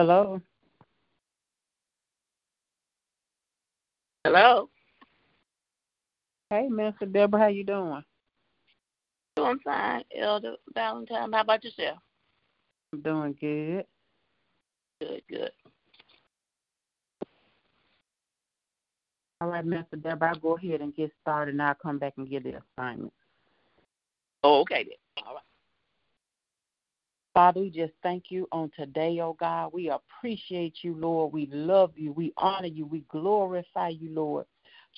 Hello. Hello. Hey, Minister Deborah, how you doing? Doing fine, Elder Valentine. How about yourself? I'm doing good. Good, good. All right, Minister Deborah, I'll go ahead and get started, and I'll come back and get the assignment. Oh, okay then. All right. Father, we just thank you on today, oh God. We appreciate you, Lord. We love you. We honor you. We glorify you, Lord.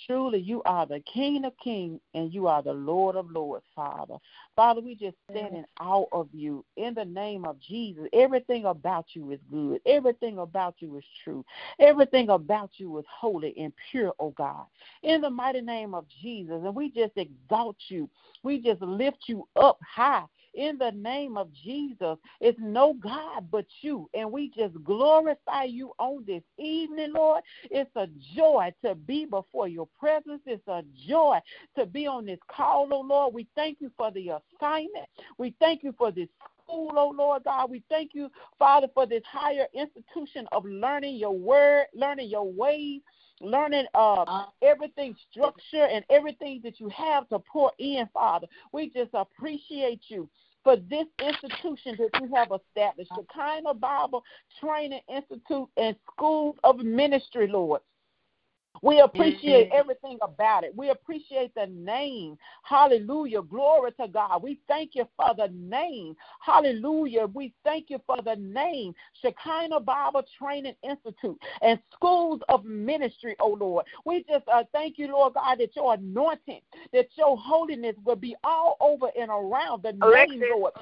Truly, you are the King of kings and you are the Lord of lords, Father. Father, we just stand in awe of you in the name of Jesus. Everything about you is good. Everything about you is true. Everything about you is holy and pure, oh God. In the mighty name of Jesus. And we just exalt you. We just lift you up high in the name of Jesus. It's no God but you. And we just glorify you on this evening, Lord. It's a joy to be before your presence. It's a joy to be on this call, oh Lord. We thank you for the assignment. We thank you for this school, oh Lord God. We thank you, Father, for this higher institution of learning your word, learning your ways learning uh, everything structure and everything that you have to pour in, Father. We just appreciate you for this institution that you have established, the kind of Bible Training Institute and schools of ministry, Lord. We appreciate mm-hmm. everything about it. We appreciate the name. Hallelujah. Glory to God. We thank you for the name. Hallelujah. We thank you for the name. Shekinah Bible Training Institute and schools of ministry, oh Lord. We just uh, thank you, Lord God, that your anointing, that your holiness will be all over and around the Alexis. name, Lord,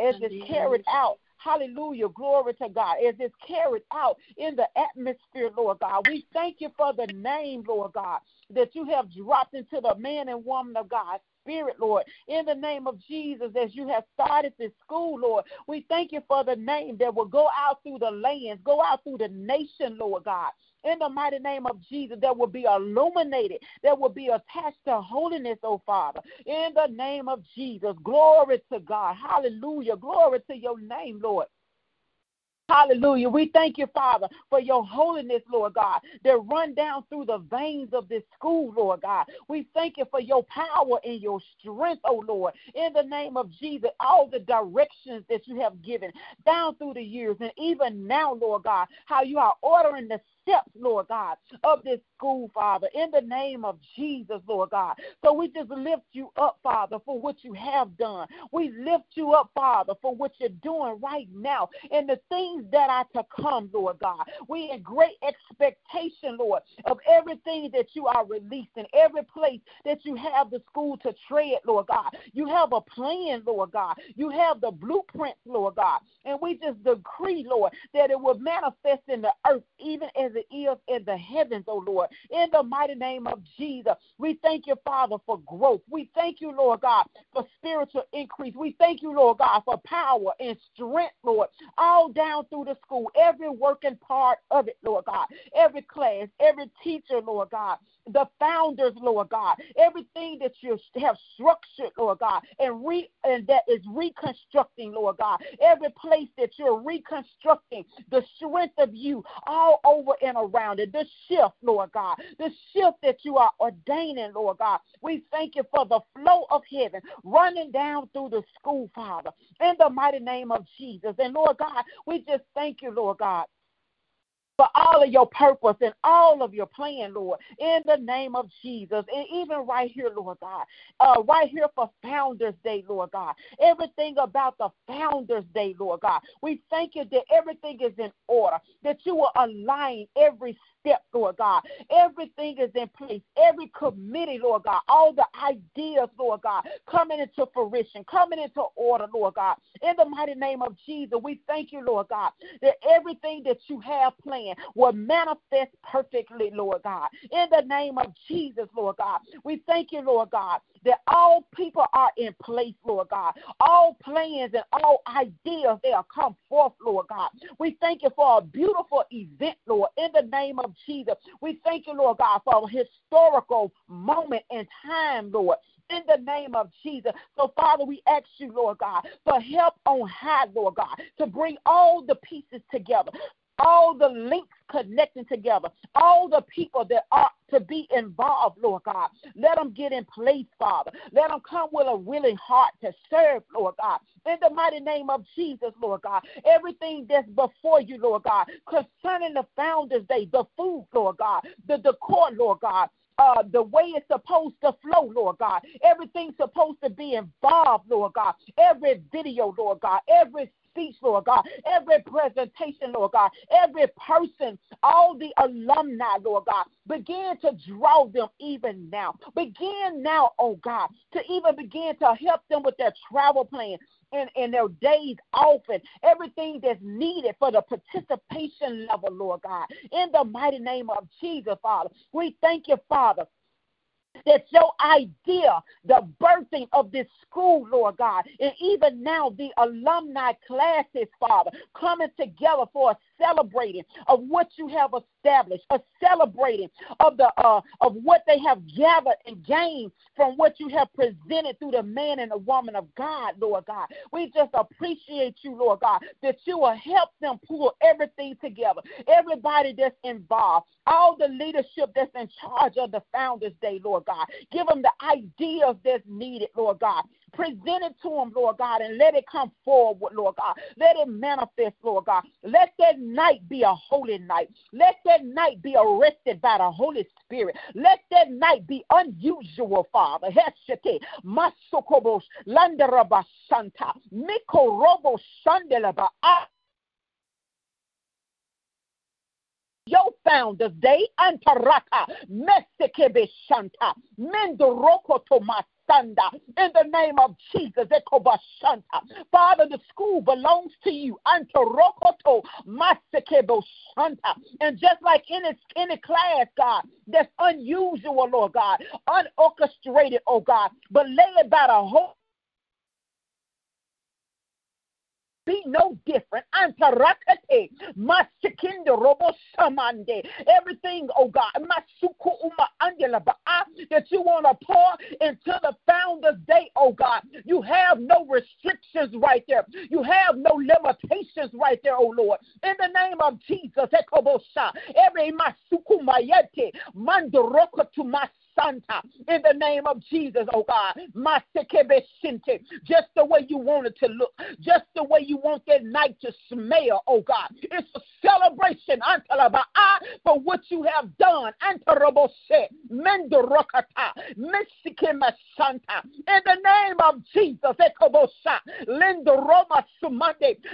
as it's carried out Hallelujah. Glory to God. As it's carried out in the atmosphere, Lord God. We thank you for the name, Lord God, that you have dropped into the man and woman of God Spirit, Lord, in the name of Jesus, as you have started this school, Lord. We thank you for the name that will go out through the lands, go out through the nation, Lord God in the mighty name of Jesus that will be illuminated, that will be attached to holiness, oh Father. In the name of Jesus, glory to God. Hallelujah. Glory to your name, Lord. Hallelujah. We thank you, Father, for your holiness, Lord God, that run down through the veins of this school, Lord God. We thank you for your power and your strength, oh Lord. In the name of Jesus, all the directions that you have given down through the years, and even now, Lord God, how you are ordering the steps, Lord God, of this school, Father, in the name of Jesus, Lord God. So we just lift you up, Father, for what you have done. We lift you up, Father, for what you're doing right now and the things that are to come, Lord God. We in great expectation, Lord, of everything that you are releasing, every place that you have the school to tread, Lord God. You have a plan, Lord God. You have the blueprint, Lord God. And we just decree, Lord, that it will manifest in the earth even as it is in the heavens, oh Lord. In the mighty name of Jesus, we thank you, Father, for growth. We thank you, Lord God, for spiritual increase. We thank you, Lord God, for power and strength, Lord, all down through the school, every working part of it, Lord God, every class, every teacher, Lord God, the founders, Lord God, everything that you have structured, Lord God, and re and that is reconstructing, Lord God, every place that you're reconstructing the strength of you all over and around it, the shift, Lord God, the shift that you are ordaining, Lord God. We thank you for the flow of heaven running down through the school, Father, in the mighty name of Jesus. And Lord God, we just thank you, Lord God for all of your purpose and all of your plan, Lord, in the name of Jesus. And even right here, Lord God, uh, right here for Founders Day, Lord God, everything about the Founders Day, Lord God, we thank you that everything is in order, that you will align every step, Lord God. Everything is in place. Every committee, Lord God. All the ideas, Lord God, coming into fruition, coming into order, Lord God. In the mighty name of Jesus, we thank you, Lord God, that everything that you have planned will manifest perfectly, Lord God. In the name of Jesus, Lord God, we thank you, Lord God, that all people are in place, Lord God. All plans and all ideas, they are come forth, Lord God. We thank you for a beautiful event, Lord, in the name of Jesus. We thank you, Lord God, for a historical moment in time, Lord in the name of Jesus. So, Father, we ask you, Lord God, for help on high, Lord God, to bring all the pieces together all the links connecting together, all the people that are to be involved, Lord God. Let them get in place, Father. Let them come with a willing heart to serve, Lord God. In the mighty name of Jesus, Lord God. Everything that's before you, Lord God, concerning the Founders Day, the food, Lord God, the decor, Lord God, uh, the way it's supposed to flow, Lord God. Everything's supposed to be involved, Lord God. Every video, Lord God. Every speech, Lord God, every presentation, Lord God, every person, all the alumni, Lord God, begin to draw them even now. Begin now, oh God, to even begin to help them with their travel plan and, and their days off and everything that's needed for the participation level, Lord God. In the mighty name of Jesus, Father, we thank you, Father that your idea, the birthing of this school, Lord God, and even now the alumni classes, Father, coming together for a celebrating of what you have established, a celebrating of the uh, of what they have gathered and gained from what you have presented through the man and the woman of God, Lord God. We just appreciate you, Lord God, that you will help them pull everything together. Everybody that's involved, all the leadership that's in charge of the Founders Day, Lord God. Give them the ideas that's needed, Lord God. Present it to them, Lord God, and let it come forward, Lord God. Let it manifest, Lord God. Let that night be a holy night. Let that night be arrested by the Holy Spirit. Let that night be unusual, Father. Heshete, Masokobos, Landarabasanta, Mikorobo Sandelaba. your founders day antaraka mesekebe shanta mendoroko tomasa in the name of Jesus. Father, the school belongs to you. And just like in any class, God, that's unusual, Lord God, unorchestrated, oh God, but lay it by the whole be no different. Antarakate, masikindo robo samande. Everything, oh God, masuku uma that you want to pour into the founder's day, oh God. You have no restrictions right there. You have no limitations right there, oh Lord. In the name of Jesus, every masuku mayete, to Santa, in the name of Jesus, oh God. Just the way you want it to look, just the way you want that night to smell, oh God. It's a celebration ah, for what you have done. In the name of Jesus,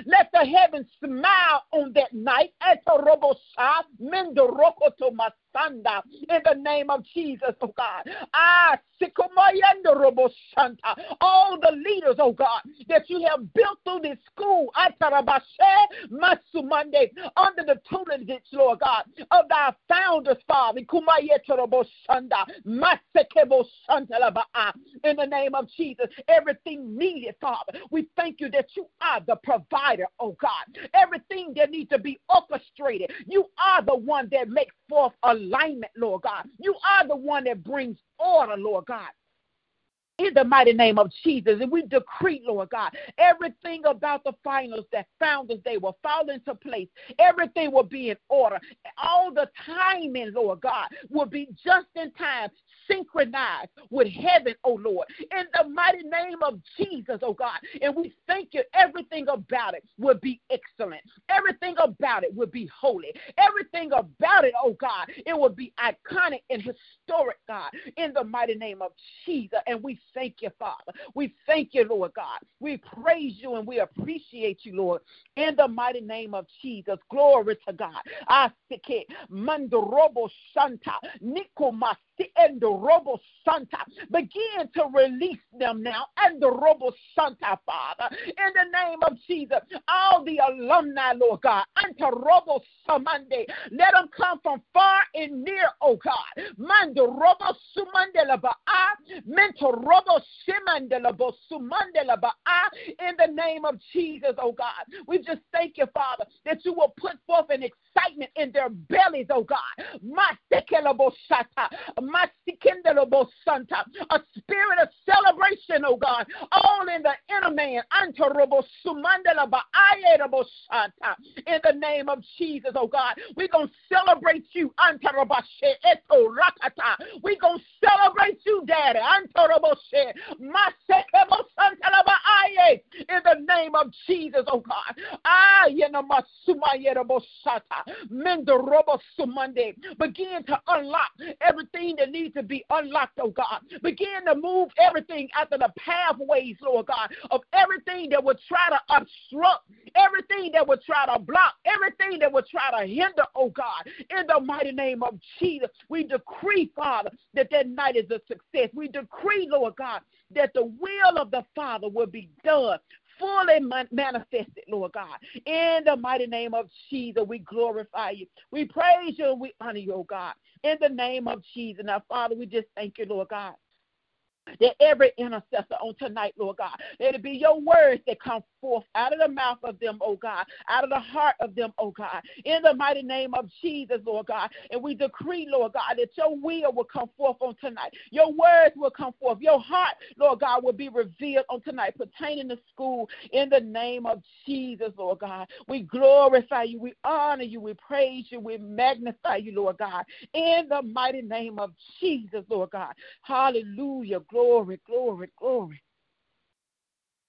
let the heavens smile on that night in the name of Jesus, oh God. Ah, all the leaders, oh God, that you have built through this school, Monday, under the tutelage, Lord God, of thy founders, Father, in the name of Jesus, everything needed, Father. We thank you that you are the provider, oh God. Everything that needs to be orchestrated, you are the one that makes forth alignment, Lord God. You are the one that brings order, Lord God in the mighty name of Jesus. And we decree, Lord God, everything about the finals that founders they will fall into place. Everything will be in order. All the timing, Lord God, will be just in time synchronized with heaven, oh Lord, in the mighty name of Jesus, oh God. And we thank you, everything about it will be excellent. Everything about it will be holy. Everything about it, oh God, it will be iconic and historic, God, in the mighty name of Jesus. And we thank you, Father. We thank you, Lord God. We praise you and we appreciate you, Lord, in the mighty name of Jesus. Glory to God. Asike mandorobo santa nikoma and the robo santa. Begin to release them now and the robo santa, Father, in the name of Jesus. All the alumni, Lord God, anta robo samande. Let them come from far and near, oh God. Mando robo sumande la ba'a, mento robo simande la sumande la. In the name of Jesus, oh God, we just thank you, Father, that you will put forth an excitement in their bellies, oh God. A spirit of celebration, oh God, all in the inner man. In the name of Jesus, oh God, we're going to celebrate you. We're going to celebrate you, Daddy. In the name of Jesus, oh God. Begin to unlock everything that needs to be unlocked, oh God. Begin to move everything after the pathways, Lord God, of everything that would try to obstruct, everything that would try to block, everything that would try to hinder, oh God. In the mighty name of Jesus, we decree, Father, that that night is a success. We decree, Lord God, that the will of the Father will be done fully manifested, Lord God. In the mighty name of Jesus, we glorify you. We praise you we honor you, oh God. In the name of Jesus. Now, Father, we just thank you, Lord God that every intercessor on tonight, Lord God, let it be your words that come forth out of the mouth of them, oh God, out of the heart of them, oh God, in the mighty name of Jesus, Lord God. And we decree, Lord God, that your will will come forth on tonight. Your words will come forth. Your heart, Lord God, will be revealed on tonight pertaining to school in the name of Jesus, Lord God. We glorify you, we honor you, we praise you, we magnify you, Lord God, in the mighty name of Jesus, Lord God. Hallelujah. Glory, glory, glory.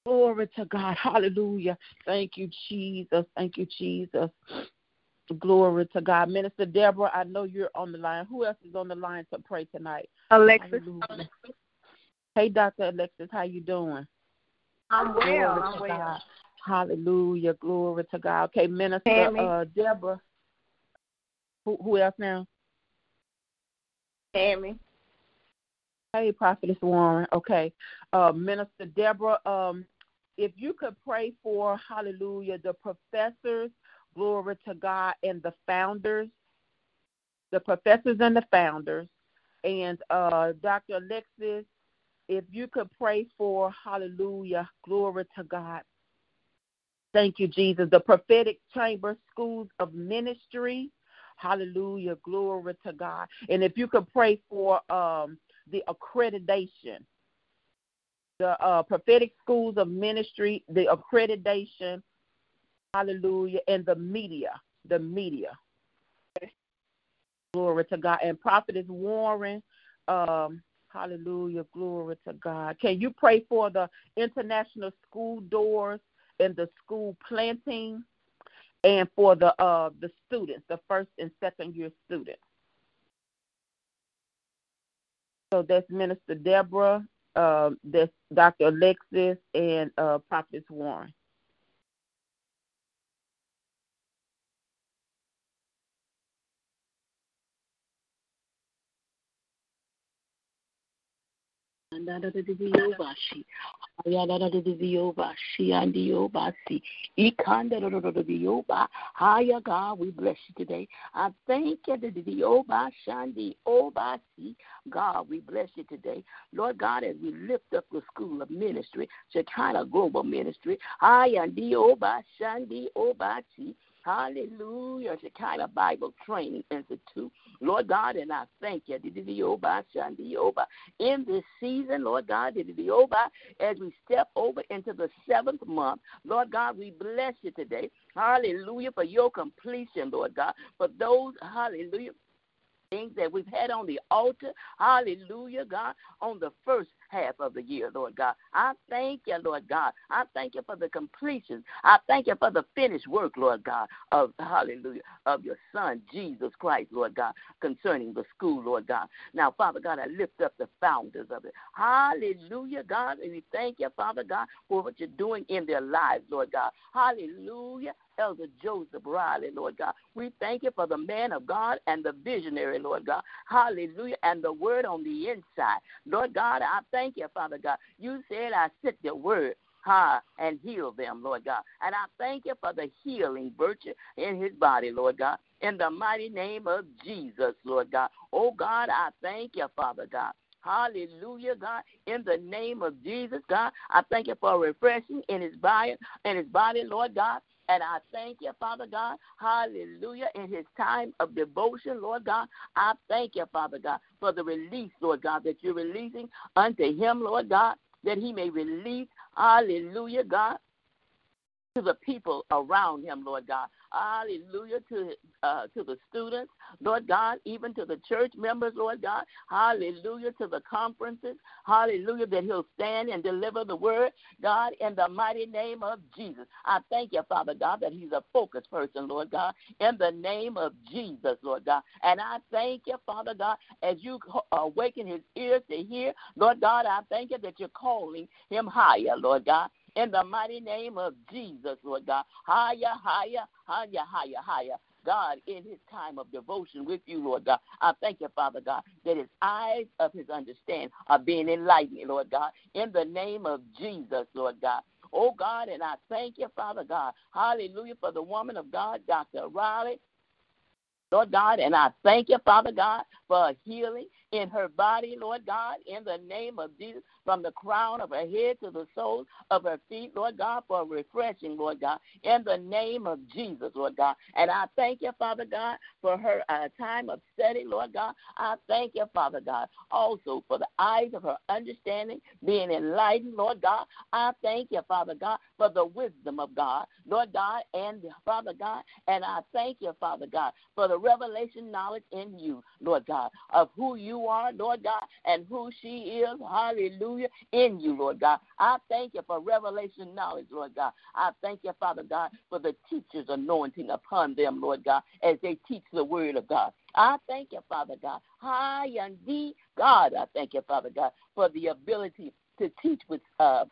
Glory to God. Hallelujah. Thank you, Jesus. Thank you, Jesus. Glory to God. Minister Deborah, I know you're on the line. Who else is on the line to pray tonight? Alexis. Hey, Dr. Alexis, how you doing? I'm well. Glory I'm well. God. Hallelujah. Glory to God. Okay, Minister uh, Deborah. Who, who else now? Tammy. Hey, Prophetess Warren. Okay. Uh, Minister Deborah, um, if you could pray for, hallelujah, the professors, glory to God, and the founders, the professors and the founders, and uh, Dr. Alexis, if you could pray for, hallelujah, glory to God. Thank you, Jesus. The prophetic chamber schools of ministry, hallelujah, glory to God. And if you could pray for um, the accreditation, the uh, prophetic schools of ministry, the accreditation, hallelujah, and the media, the media. Glory to God. And Prophetess Warren, um, hallelujah, glory to God. Can you pray for the international school doors and the school planting and for the uh, the students, the first and second year students? So that's Minister Deborah, uh, that's Dr. Alexis, and uh, Prophet Warren. Hiya, God, we bless you today. I thank you, Shandi Obasi. God, we bless you today. Lord God, as we lift up the school of ministry, Shekinah Global Ministry, Hiya, Dioba Shandi Obasi. Hallelujah. Shekinah Bible Training Institute. Lord God, and I thank you. In this season, Lord God, as we step over into the seventh month, Lord God, we bless you today. Hallelujah for your completion, Lord God. For those, hallelujah, things that we've had on the altar. Hallelujah, God, on the first half of the year, Lord God. I thank you, Lord God. I thank you for the completion. I thank you for the finished work, Lord God, of hallelujah, of your son, Jesus Christ, Lord God, concerning the school, Lord God. Now, Father God, I lift up the founders of it. Hallelujah, God. And we thank you, Father God, for what you're doing in their lives, Lord God. Hallelujah. Elder Joseph Riley, Lord God. We thank you for the man of God and the visionary, Lord God. Hallelujah. And the word on the inside. Lord God, I thank you, Father God. You said I sent the word ha, and heal them, Lord God. And I thank you for the healing virtue in his body, Lord God. In the mighty name of Jesus, Lord God. Oh God, I thank you, Father God. Hallelujah, God. In the name of Jesus, God, I thank you for refreshing in his body, in his body, Lord God. And I thank you, Father God. Hallelujah. In his time of devotion, Lord God, I thank you, Father God, for the release, Lord God, that you're releasing unto him, Lord God, that he may release, hallelujah, God, to the people around him, Lord God. Hallelujah to uh, to the students, Lord God, even to the church members, Lord God. Hallelujah to the conferences. Hallelujah that he'll stand and deliver the word, God, in the mighty name of Jesus. I thank you, Father God, that he's a focused person, Lord God, in the name of Jesus, Lord God. And I thank you, Father God, as you awaken his ears to hear, Lord God, I thank you that you're calling him higher, Lord God in the mighty name of Jesus, Lord God. Higher, higher, higher, higher, higher. God, in his time of devotion with you, Lord God. I thank you, Father God, that his eyes of his understanding are being enlightened, Lord God, in the name of Jesus, Lord God. Oh God, and I thank you, Father God. Hallelujah for the woman of God, Dr. Riley. Lord God, and I thank you, Father God, for healing in her body, Lord God, in the name of Jesus, from the crown of her head to the soles of her feet, Lord God, for refreshing, Lord God, in the name of Jesus, Lord God. And I thank you, Father God, for her uh, time of study, Lord God. I thank you, Father God, also for the eyes of her understanding being enlightened, Lord God. I thank you, Father God, for the wisdom of God, Lord God, and Father God. And I thank you, Father God, for the revelation knowledge in you, Lord God, of who you are, Lord God, and who she is, hallelujah, in you, Lord God. I thank you for revelation knowledge, Lord God. I thank you, Father God, for the teacher's anointing upon them, Lord God, as they teach the word of God. I thank you, Father God. High and deep, God, I thank you, Father God, for the ability to teach with uh,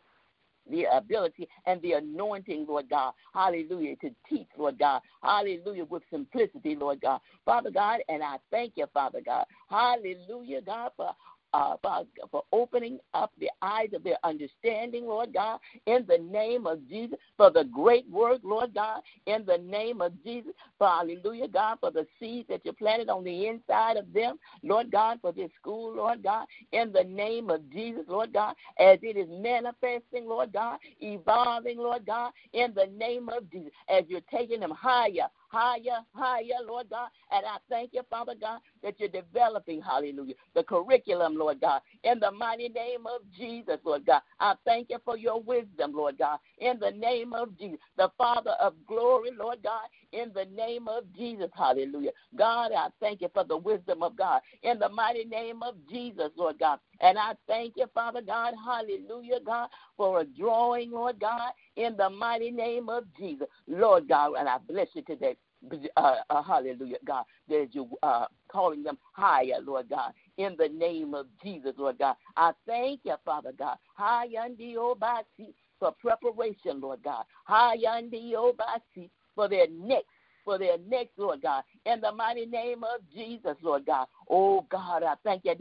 the ability and the anointing, Lord God. Hallelujah. To teach, Lord God. Hallelujah. With simplicity, Lord God. Father God, and I thank you, Father God. Hallelujah, God, for uh, for opening up the eyes of their understanding, Lord God, in the name of Jesus, for the great work, Lord God, in the name of Jesus, for hallelujah, God, for the seeds that you planted on the inside of them, Lord God, for this school, Lord God, in the name of Jesus, Lord God, as it is manifesting, Lord God, evolving, Lord God, in the name of Jesus, as you're taking them higher, higher, higher, Lord God. And I thank you, Father God, that you're developing, hallelujah, the curriculum, Lord God, in the mighty name of Jesus, Lord God. I thank you for your wisdom, Lord God, in the name of Jesus, the Father of glory, Lord God, in the name of Jesus, hallelujah. God, I thank you for the wisdom of God, in the mighty name of Jesus, Lord God. And I thank you, Father God, hallelujah, God, for a drawing, Lord God, in the mighty name of Jesus, Lord God. And I bless you today uh, uh, hallelujah, God, that you uh, calling them higher, Lord God, in the name of Jesus, Lord God. I thank you, Father God, High and de obachi for preparation, Lord God, High and the Obati for their next for their next, Lord God, in the mighty name of Jesus, Lord God. Oh God, I thank you.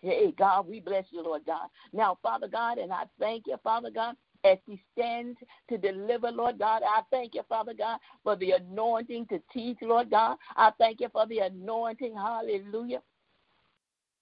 Hey God, we bless you, Lord God. Now, Father God, and I thank you, Father God, as he stands to deliver, Lord God. I thank you, Father God, for the anointing to teach, Lord God. I thank you for the anointing, hallelujah.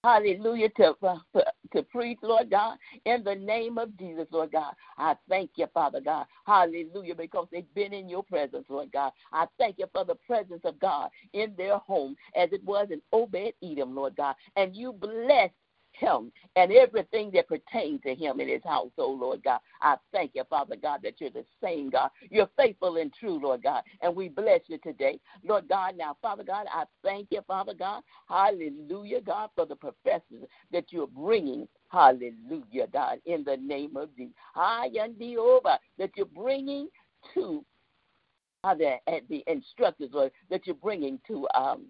Hallelujah to, to, to preach, Lord God, in the name of Jesus, Lord God. I thank you, Father God. Hallelujah, because they've been in your presence, Lord God. I thank you for the presence of God in their home as it was in Obed Edom, Lord God. And you blessed him and everything that pertains to him in his house, household, Lord God. I thank you, Father God, that you're the same God. You're faithful and true, Lord God, and we bless you today. Lord God, now, Father God, I thank you, Father God. Hallelujah, God, for the professors that you're bringing. Hallelujah, God, in the name of Jesus. High and the over that you're bringing to uh, the, the instructors, Lord, that you're bringing to um,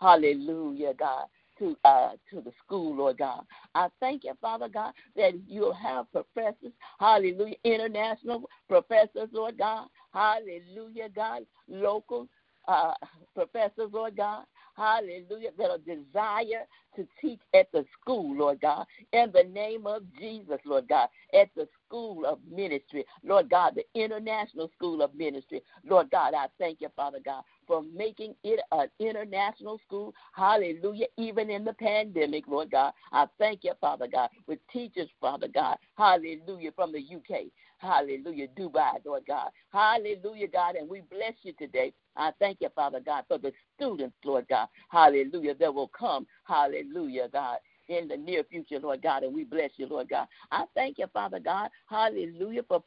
Hallelujah, God to uh, to the school, Lord God. I thank you, Father God, that you'll have professors, hallelujah, international professors, Lord God, hallelujah, God, local uh, professors, Lord God, hallelujah, that'll desire to teach at the school, Lord God, in the name of Jesus, Lord God, at the school of ministry, Lord God, the International School of Ministry. Lord God, I thank you, Father God, for making it an international school. Hallelujah. Even in the pandemic, Lord God, I thank you, Father God, with teachers, Father God. Hallelujah. From the UK. Hallelujah. Dubai, Lord God. Hallelujah, God. And we bless you today. I thank you, Father God, for the students, Lord God. Hallelujah. That will come. Hallelujah, God in the near future, Lord God, and we bless you, Lord God. I thank you, Father God, hallelujah, for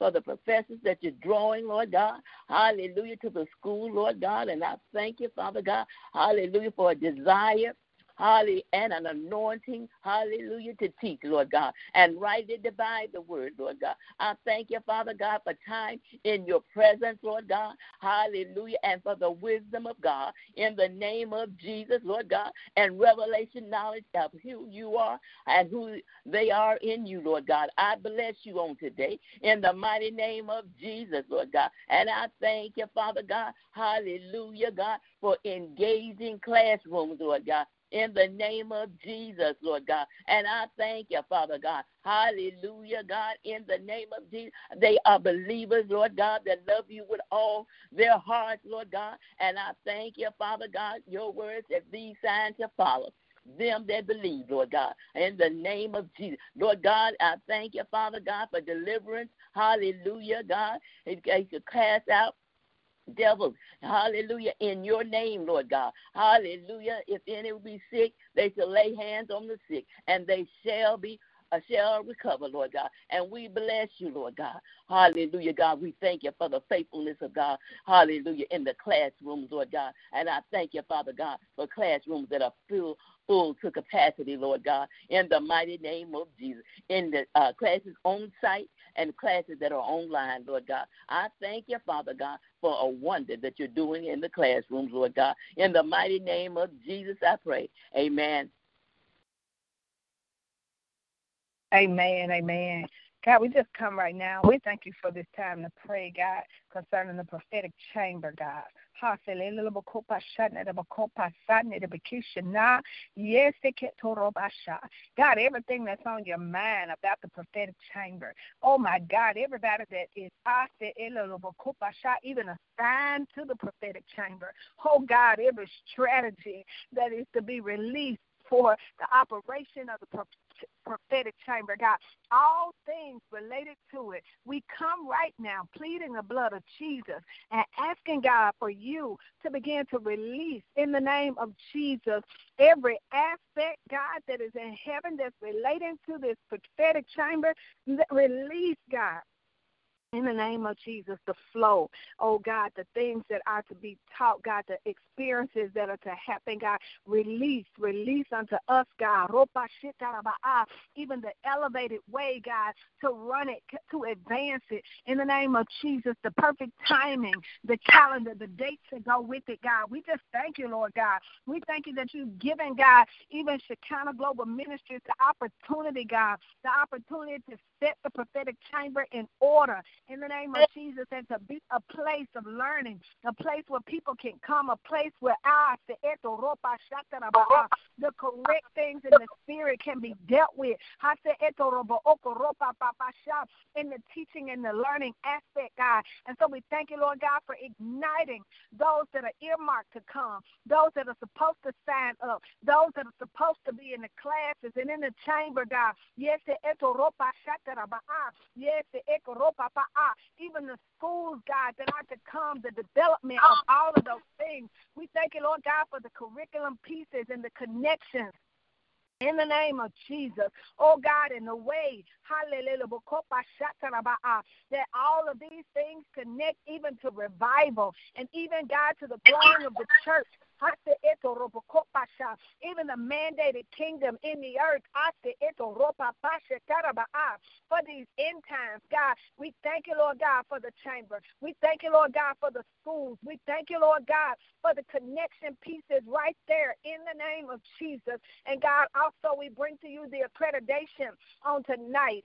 for the professors that you're drawing, Lord God. Hallelujah to the school, Lord God. And I thank you, Father God. Hallelujah for a desire hallelujah, and an anointing, hallelujah, to teach, Lord God, and rightly divide the word, Lord God. I thank you, Father God, for time in your presence, Lord God, hallelujah, and for the wisdom of God in the name of Jesus, Lord God, and revelation knowledge of who you are and who they are in you, Lord God. I bless you on today in the mighty name of Jesus, Lord God. And I thank you, Father God, hallelujah, God, for engaging classrooms, Lord God in the name of Jesus, Lord God. And I thank you, Father God. Hallelujah, God, in the name of Jesus. They are believers, Lord God, that love you with all their hearts, Lord God. And I thank you, Father God, your words that these signs shall follow them that believe, Lord God, in the name of Jesus. Lord God, I thank you, Father God, for deliverance. Hallelujah, God. It to cast out devils. Hallelujah. In your name, Lord God. Hallelujah. If any will be sick, they shall lay hands on the sick, and they shall be uh, shall recover, Lord God. And we bless you, Lord God. Hallelujah, God. We thank you for the faithfulness of God. Hallelujah. In the classrooms, Lord God. And I thank you, Father God, for classrooms that are full full to capacity, Lord God, in the mighty name of Jesus. In the uh, classes on site and classes that are online, Lord God. I thank you, Father God, for a wonder that you're doing in the classrooms, Lord God. In the mighty name of Jesus, I pray. Amen. Amen. Amen. God, we just come right now. We thank you for this time to pray, God, concerning the prophetic chamber, God. Yes, oh, God, everything that's on your mind about the prophetic chamber. Oh my God, everybody that is even assigned to the prophetic chamber. Oh God, every strategy that is to be released for the operation of the prophetic chamber, God. All things related to it. We come right now pleading the blood of Jesus and asking God for you to begin to release in the name of Jesus every aspect, God, that is in heaven that's relating to this prophetic chamber. Release, God in the name of Jesus, the flow, oh God, the things that are to be taught, God, the experiences that are to happen, God, release, release unto us, God, ah. even the elevated way, God, to run it, to advance it, in the name of Jesus, the perfect timing, the calendar, the dates that go with it, God. We just thank you, Lord God. We thank you that you've given, God, even Shekinah Global Ministries the opportunity, God, the opportunity to set the prophetic chamber in order in the name of Jesus and to be a place of learning, a place where people can come, a place where I, the correct things in the spirit can be dealt with. In the teaching and the learning aspect, God. And so we thank you, Lord God, for igniting those that are earmarked to come, those that are supposed to sign up, those that are supposed to be in the classes and in the chamber, God. Yes, Yes, ah. even the schools, God, that are to come, the development of all of those things. We thank you, Lord God, for the curriculum pieces and the connections in the name of Jesus. Oh God, in the way, hallelujah, ah, that all of these things connect even to revival and even, God, to the growing of the church. Even the mandated kingdom in the earth. For these end times, God, we thank you, Lord God, for the chamber. We thank you, Lord God, for the schools. We thank you, Lord God, for the connection pieces right there in the name of Jesus. And God, also we bring to you the accreditation on tonight.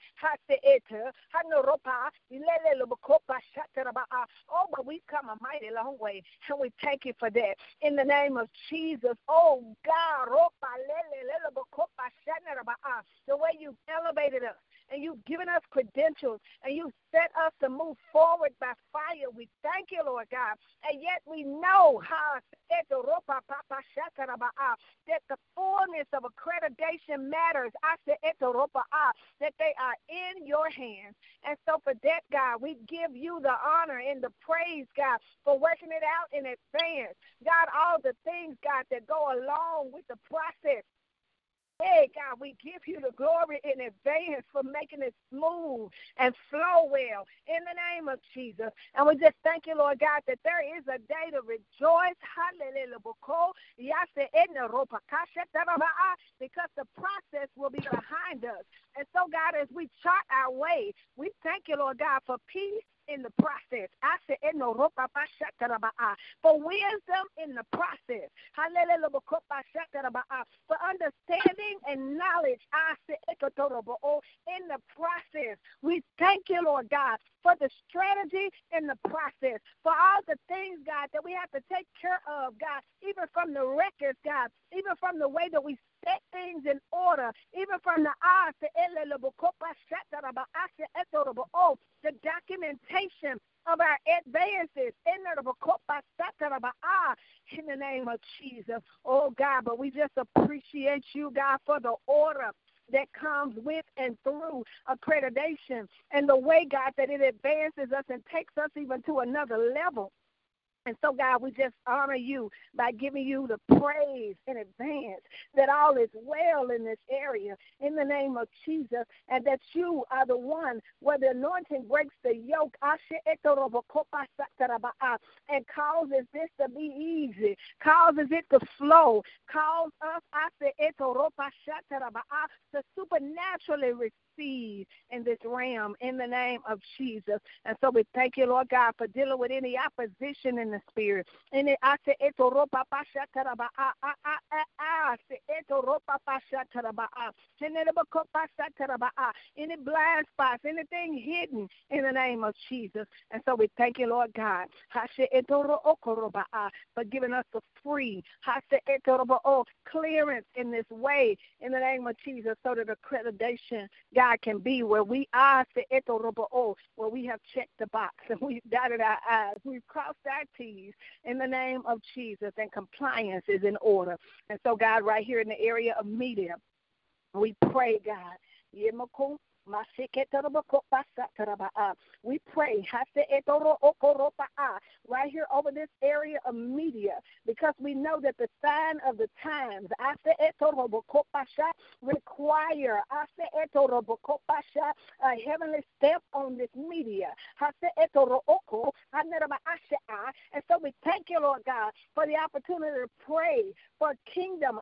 Oh, but we've come a mighty long way, and we thank you for that. In the name of Jesus, oh God, the way you elevated us and you've given us credentials and you set us to move forward by fire. We thank you, Lord God. And yet we know how that the fullness of accreditation matters. I said ah, that they are in your hands. And so for that, God, we give you the honor and the praise, God, for working it out in advance. God, all the things, God, that go along with the process Hey, God, we give you the glory in advance for making it smooth and flow well in the name of Jesus. And we just thank you, Lord God, that there is a day to rejoice. Hallelujah. Because the process will be behind us. And so, God, as we chart our way, we thank you, Lord God, for peace in the process. I said, uh, for wisdom in the process. Uh, for understanding and knowledge. I said, oh, in the process. We thank you, Lord God, for the strategy in the process. For all the things, God, that we have to take care of, God, even from the records, God, even from the way that we set things in order, even from the eyes to the documentation of our advances in the name of Jesus. Oh God, but we just appreciate you, God, for the order that comes with and through accreditation and the way, God, that it advances us and takes us even to another level. And so, God, we just honor you by giving you the praise in advance that all is well in this area in the name of Jesus, and that you are the one where the anointing breaks the yoke. And causes this to be easy, causes it to flow, causes us to supernaturally succeed in this realm in the name of Jesus. And so we thank you, Lord God, for dealing with any opposition in the spirit. Any any blind spots, anything hidden in the name of Jesus. And so we thank you, Lord God, for giving us the free oh, clearance in this way in the name of Jesus so that accreditation, God, can be where we are, where we have checked the box and we've dotted our I's, we've crossed our T's in the name of Jesus, and compliance is in order. And so, God, right here in the area of media, we pray, God. We pray right here over this area of media because we know that the sign of the times require a heavenly step on this media. And so we thank you, Lord God, for the opportunity to pray for kingdom,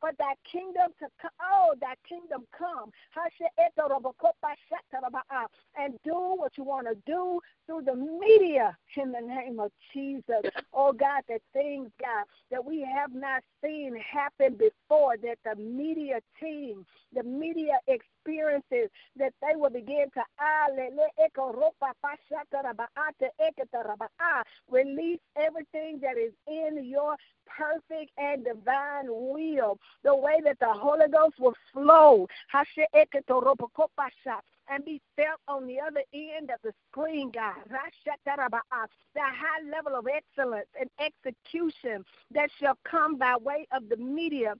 for that kingdom to come. Oh, that kingdom come Ah, and do what you want to do through the media in the name of Jesus. Oh God, that things, God, that we have not seen happen before, that the media team, the media experiences, that they will begin to release everything that is in your perfect and divine will, the way that the Holy Ghost will flow. And be felt on the other end of the screen, God. The high level of excellence and execution that shall come by way of the media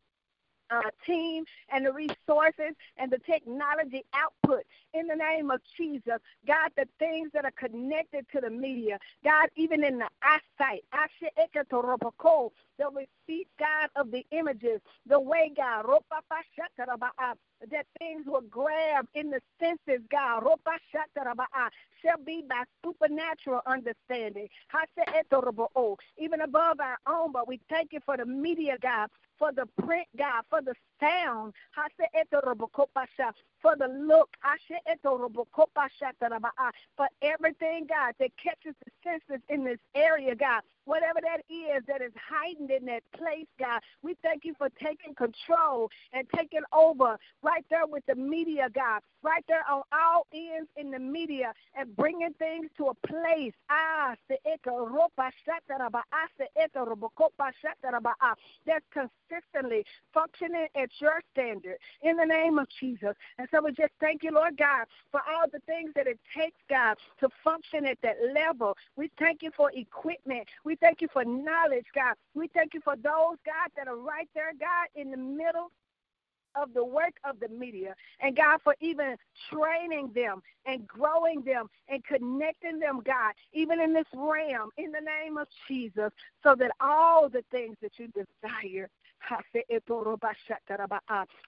uh, team and the resources and the technology output in the name of Jesus. God, the things that are connected to the media, God, even in the eyesight, the receipt, God, of the images, the way, God, that things will grab in the senses, God, shall be by supernatural understanding. Even above our own, but we thank you for the media, God, for the print, God, for the sound, for the look, for everything, God, that catches the senses in this area, God. Whatever that is that is heightened in that place, God, we thank you for taking control and taking over right there with the media, God, right there on all ends in the media and bringing things to a place. Ah, that's consistently functioning at your standard in the name of Jesus. And so we just thank you, Lord God, for all the things that it takes, God, to function at that level. We thank you for equipment. We thank you for knowledge, God. We thank you for those, God, that are right there, God, in the middle of the work of the media. And God, for even training them and growing them and connecting them, God, even in this realm, in the name of Jesus, so that all the things that you desire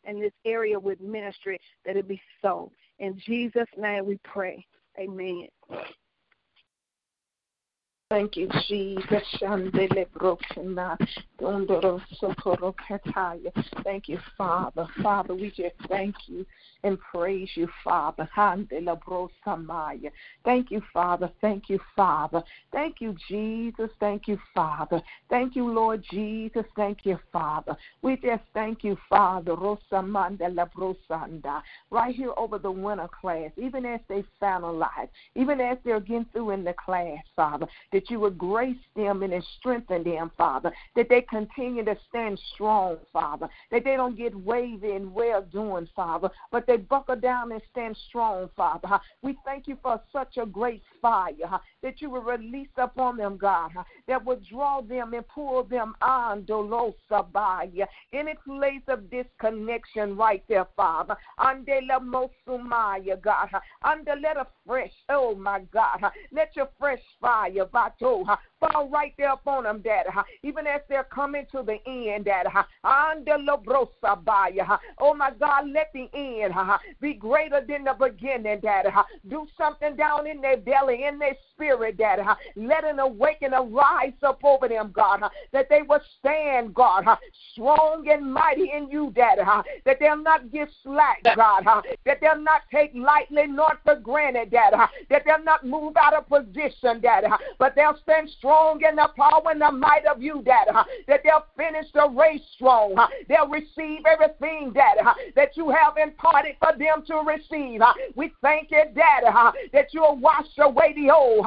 in this area with ministry, that it be so. In Jesus' name we pray. Amen. Thank you, Jesus. Thank you, Father. Father, we just thank you and praise you, Father. Thank you, Father. Thank you, Father. Thank you, Jesus. Thank you, Father. Thank you, Lord Jesus. Thank you, Father. We just thank you, Father. Right here over the winter class, even as they finalize, even as they're getting through in the class, Father, that you would grace them and strengthen them, Father, that they continue to stand strong, Father, that they don't get wavy and well doing, Father, but they buckle down and stand strong, Father. We thank you for such a great fire that you will release upon them, God, that will draw them and pull them on, Dolosabaya, any place of disconnection right there, Father. Andela Mosumaya, God. Under let a fresh, oh my God, let your fresh fire, Vato, fall right there upon them, Daddy. Even as they're coming to the end, Daddy. Oh my God, let the end be greater than the beginning, Daddy. Do something down in their belly, in their spirit, Daddy. Let an awakening rise up over them, God, that they will stand, God, strong and mighty in you, Daddy. That they'll not get slack, God. That they'll not take lightly nor for granted, Daddy. That they'll not move out of position, Daddy. But they'll stand strong in the power and the might of you, Daddy. That they'll finish the race strong. They'll receive everything, Daddy, that you have imparted for them to receive. We thank you, Daddy, that you'll wash away the old.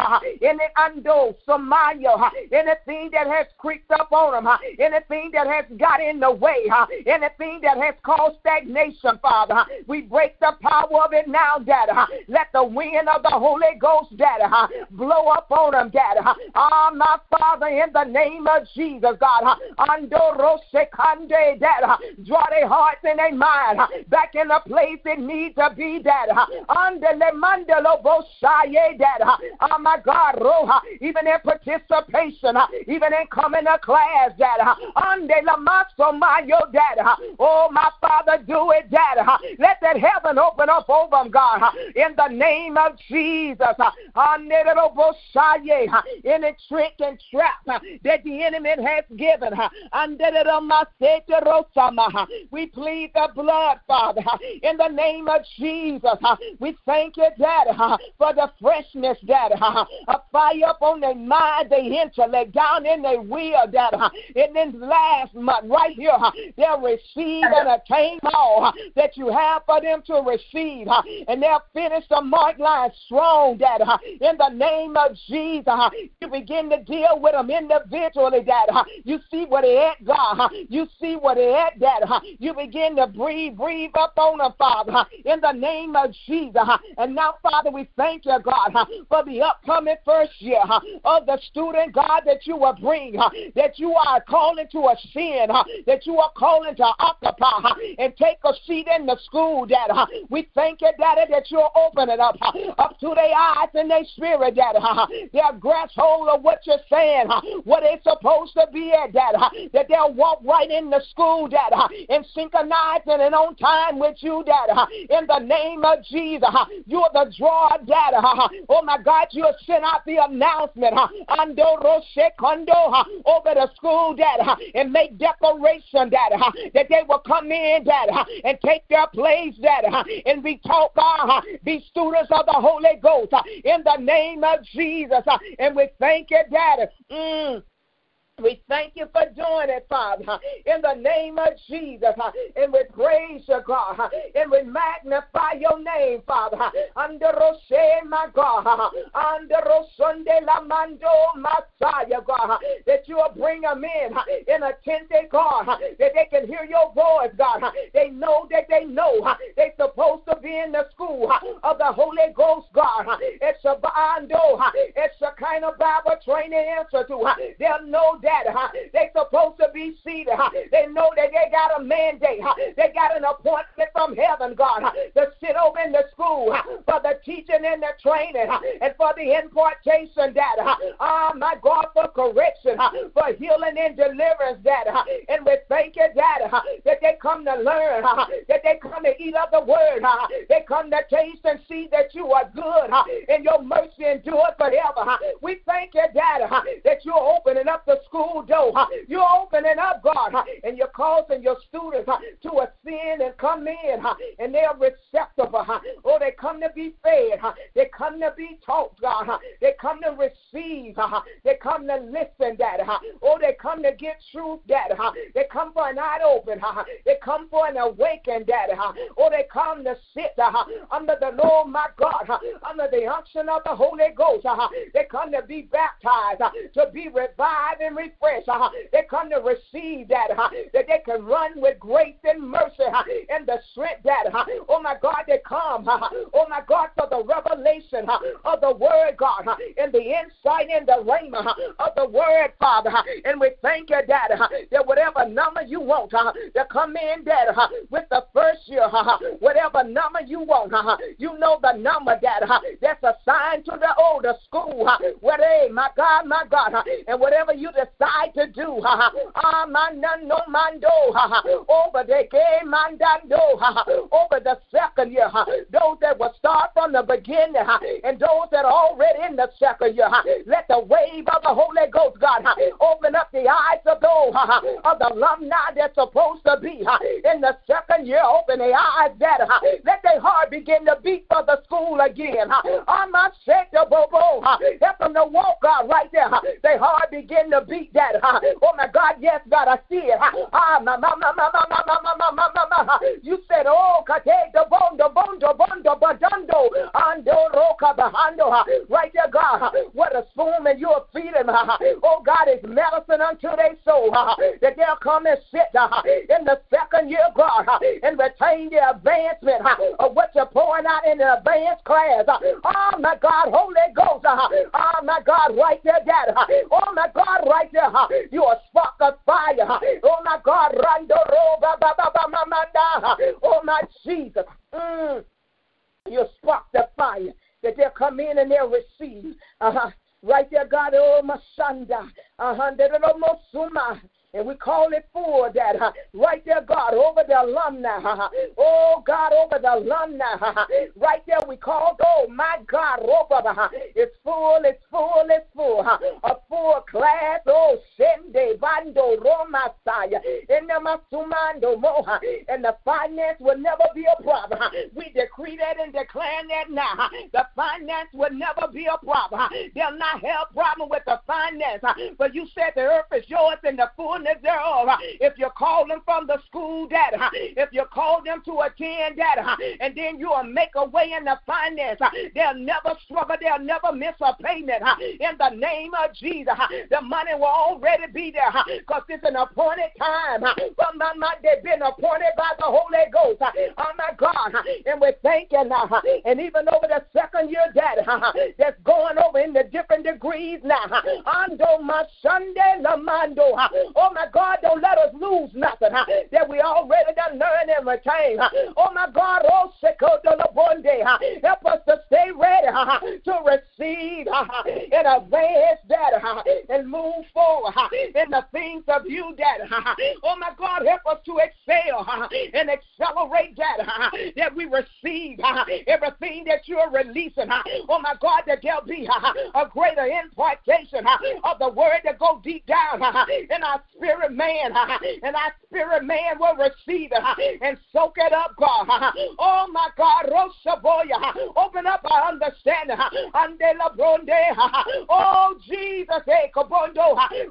The undo, Samaya, anything that has creeped up on them, anything that has got in the way, anything that has caused stagnation, Father, we break the power of it now, Daddy. Let the wind of the Holy Ghost, Daddy, blow up on them, Daddy. Ah, My Father, in the name of Jesus, God, Andoro Sekande, Daddy, draw their hearts and their mind back in the place it needs to be, Daddy. Andele Mandelo Bosaye, Daddy. Oh, my God, Roha, even in participation, even in coming to class, Daddy. Andele Maso Mayo, Daddy. Oh, my Father, do it, Daddy. Let that heaven open up over them, God, in the name of Jesus. Any trick and trap uh, that the enemy has given. Uh, Her. Uh, we plead the blood, Father, in the name of Jesus. We thank you, Daddy, for the freshness, Daddy. A fire up on their mind, their intellect, down in their will, Daddy. In this last month, right here, they'll receive and attain all that you have for them to receive. And they'll finish the mark line strong, Daddy. In the name of Jesus, you begin to deal with them individually, Daddy. You see what they at, God. You see what they at, Daddy. You begin to breathe, breathe up on them, Father. In the name of Jesus. And now, Father, we thank you, God, for the upcoming first year of the student, God, that you will bring, that you are calling to ascend, that you are calling to occupy and take a seat in the school, Daddy. We thank you, Daddy, that you're opening up, up to their eyes and their spirit, Daddy. They'll grasp hold of what you're saying, what it's supposed to be at, Daddy. That they'll walk right in the school, Daddy, and synchronize and on time with you, Daddy. In the name of Jesus, you're the draw, Daddy. Oh my God, you'll send out the announcement, Ando Kondo, over the school, Daddy, and make declaration, Daddy, that they will come in, Daddy, and take their place, Daddy, and be taught by, be students of the Holy Ghost, in the name of Jesus. And we thank you, Daddy. Mm. We thank you for doing it, Father, in the name of Jesus. And we praise you, God, and we magnify your name, Father. Under Roshe, my God, under Rosunde Lamando, Messiah, God, that you will bring them in in a tent, God, that they can hear your voice, God. They know that they know they're supposed to be in the school of the Holy Ghost, God. It's a bando, oh, it's a kind of Bible training institute. They'll know that huh? They supposed to be seated. Huh? They know that they got a mandate. Huh? They got an appointment from heaven, God, huh? to sit over in the school huh? for the teaching and the training huh? and for the impartation, Dad. Huh? Oh, my God, for correction, huh? for healing and deliverance, Dad. Huh? And we thank you, Dad, huh? that they come to learn, huh? that they come to eat of the word. Huh? They come to taste and see that you are good huh? and your mercy endures forever. Huh? We thank you, Dad, huh? that you're opening up the school door. You're opening up, God, and you're causing your students to ascend and come in, and they're receptive. Oh, they come to be fed. They come to be taught, God. They come to receive. They come to listen, Daddy. Oh, they come to get truth, Daddy. They come for an eye open. They come for an awakening, Daddy. Oh, they come to sit under the Lord, my God, under the unction of the Holy Ghost. They come to be baptized, to be revived and fresh. Uh, they come to receive that, uh, that they can run with grace and mercy uh, and the strength that, uh, oh my God, they come, uh, oh my God, for the revelation uh, of the word, God, uh, and the insight in the rhema uh, of the word, Father. And we thank you, Daddy, that whatever number you want to come in, Daddy, with the first year, whatever number you want, you know the number, Daddy, that's assigned to the older school. What, hey, my God, my God, and whatever you decide to do, ah, man, no mando, over the game, mandando, over the second year, those that will start from the beginning, and those that are already in the second year, let the wave of the Holy Ghost, God, open up the eyes of those of the alumni that's supposed to be in the second year, open their eyes that let their heart begin to beat for the school again. I'm the bobo, help them to walk out right there. Their heart begin to beat that. Oh my God, yes, God, I see it. Ah, ma, ma, ma, ma, ma, ma, ma, ma, ma, ma, ma. You said, oh, kate the bondo, bondo, bondo, badando, ando, roca, bahando. Right there, God, what a spoon and you're feeding. Oh, God, it's medicine unto their soul. That they'll come and sit in the second year, God, and retain the advancement of what you're pouring out in the advanced class. Oh, my God, Holy Ghost. Oh, my God, right there, Dad. Oh, my God, right there. You are spark of fire. Oh, my God, Rando, Oh, my Jesus. Mm. You spark the fire that they'll come in and they'll receive. Uh-huh. Right there, God, oh, my Mashanda. Uh-huh. And we call it for that right there, God, over the alumni. Oh, God, over the alumni. Right there, we call, oh, my God, over. It's full, it's full, it's full. A full class. Oh, Shende, Bando, Roma, Saya, Enamasumando, Moha. And the finance will never be a problem. We decree that and declare that now. The finance will never be a problem. They'll not have problem with the finance. But you said the earth is yours and the fullness fullness thereof. Oh, if you call them from the school, Dad, if you call them to attend, Dad, and then you'll make a way in the finance, they'll never struggle, they'll never miss a payment. In the name of Jesus, the money will already be there because it's an appointed time. They've been appointed by the Holy Ghost. Oh my God, and we're thanking now. And even over the second year, Dad, uh, that's going over in the different degrees now. Uh, Ando my Sunday, Lamando. Oh my God, don't let us lose nothing that we already done learned and retained. Oh my God, oh one day, help us to stay ready to receive and advance that and move forward in the things of you, that. Oh my God, help us to excel and accelerate that that we receive everything that you are releasing. Oh my God, that there'll be a greater impartation of the word that go deep down in our spirit man, and our spirit man will receive it and soak it up, God. Oh my God, Rosaboya, open up our understanding. Oh Jesus, eh,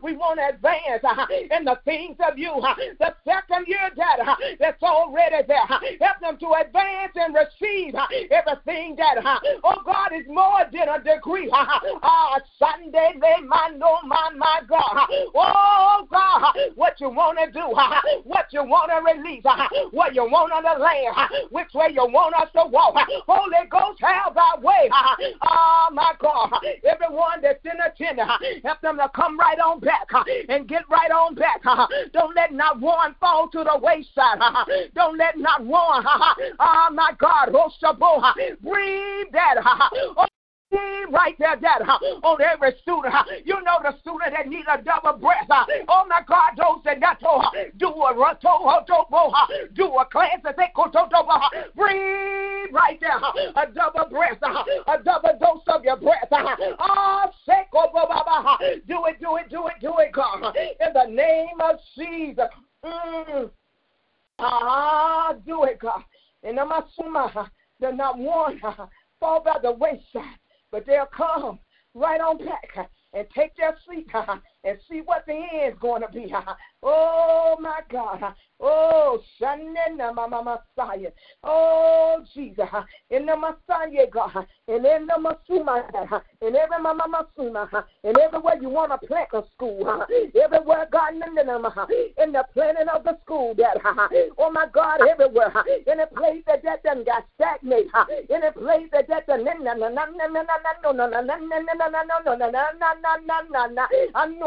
we want to advance in the things of you. The second year that that's already there, help them to advance and receive everything that, oh God, is more than a degree. Ah, Sunday, they my no my my God. Oh God what you want to do, what you want to release, what you want on the land, which way you want us to walk. Holy Ghost, have thy way. Oh, my God. Everyone that's in attendance, help them to come right on back and get right on back. Don't let not one fall to the wayside. Don't let not one, oh, my God, oh, Rosa Boha. breathe that. Oh, right there, Dad, on every student. You know the student that need a double breath. Oh my God, those that got to do a do a class that they to breathe right there. A double breath, a double dose of your breath. Oh, do it, do it, do it, do it, God. In the name of Jesus. Mm. Ah, do it, God. And I'm assuming that not one fall by the wayside but they'll come right on back and take their seat and see what the end's going to be. Oh, my God. Oh, Shanena Mama Messiah. Oh, Jesus. In the Messiah, God. And in the Masuma, and every Mama Masuma, and everywhere you want to plant a school, everywhere, God, in the planning of the school, that, oh my God, everywhere, in a place that that done got stagnated, in a place that that done,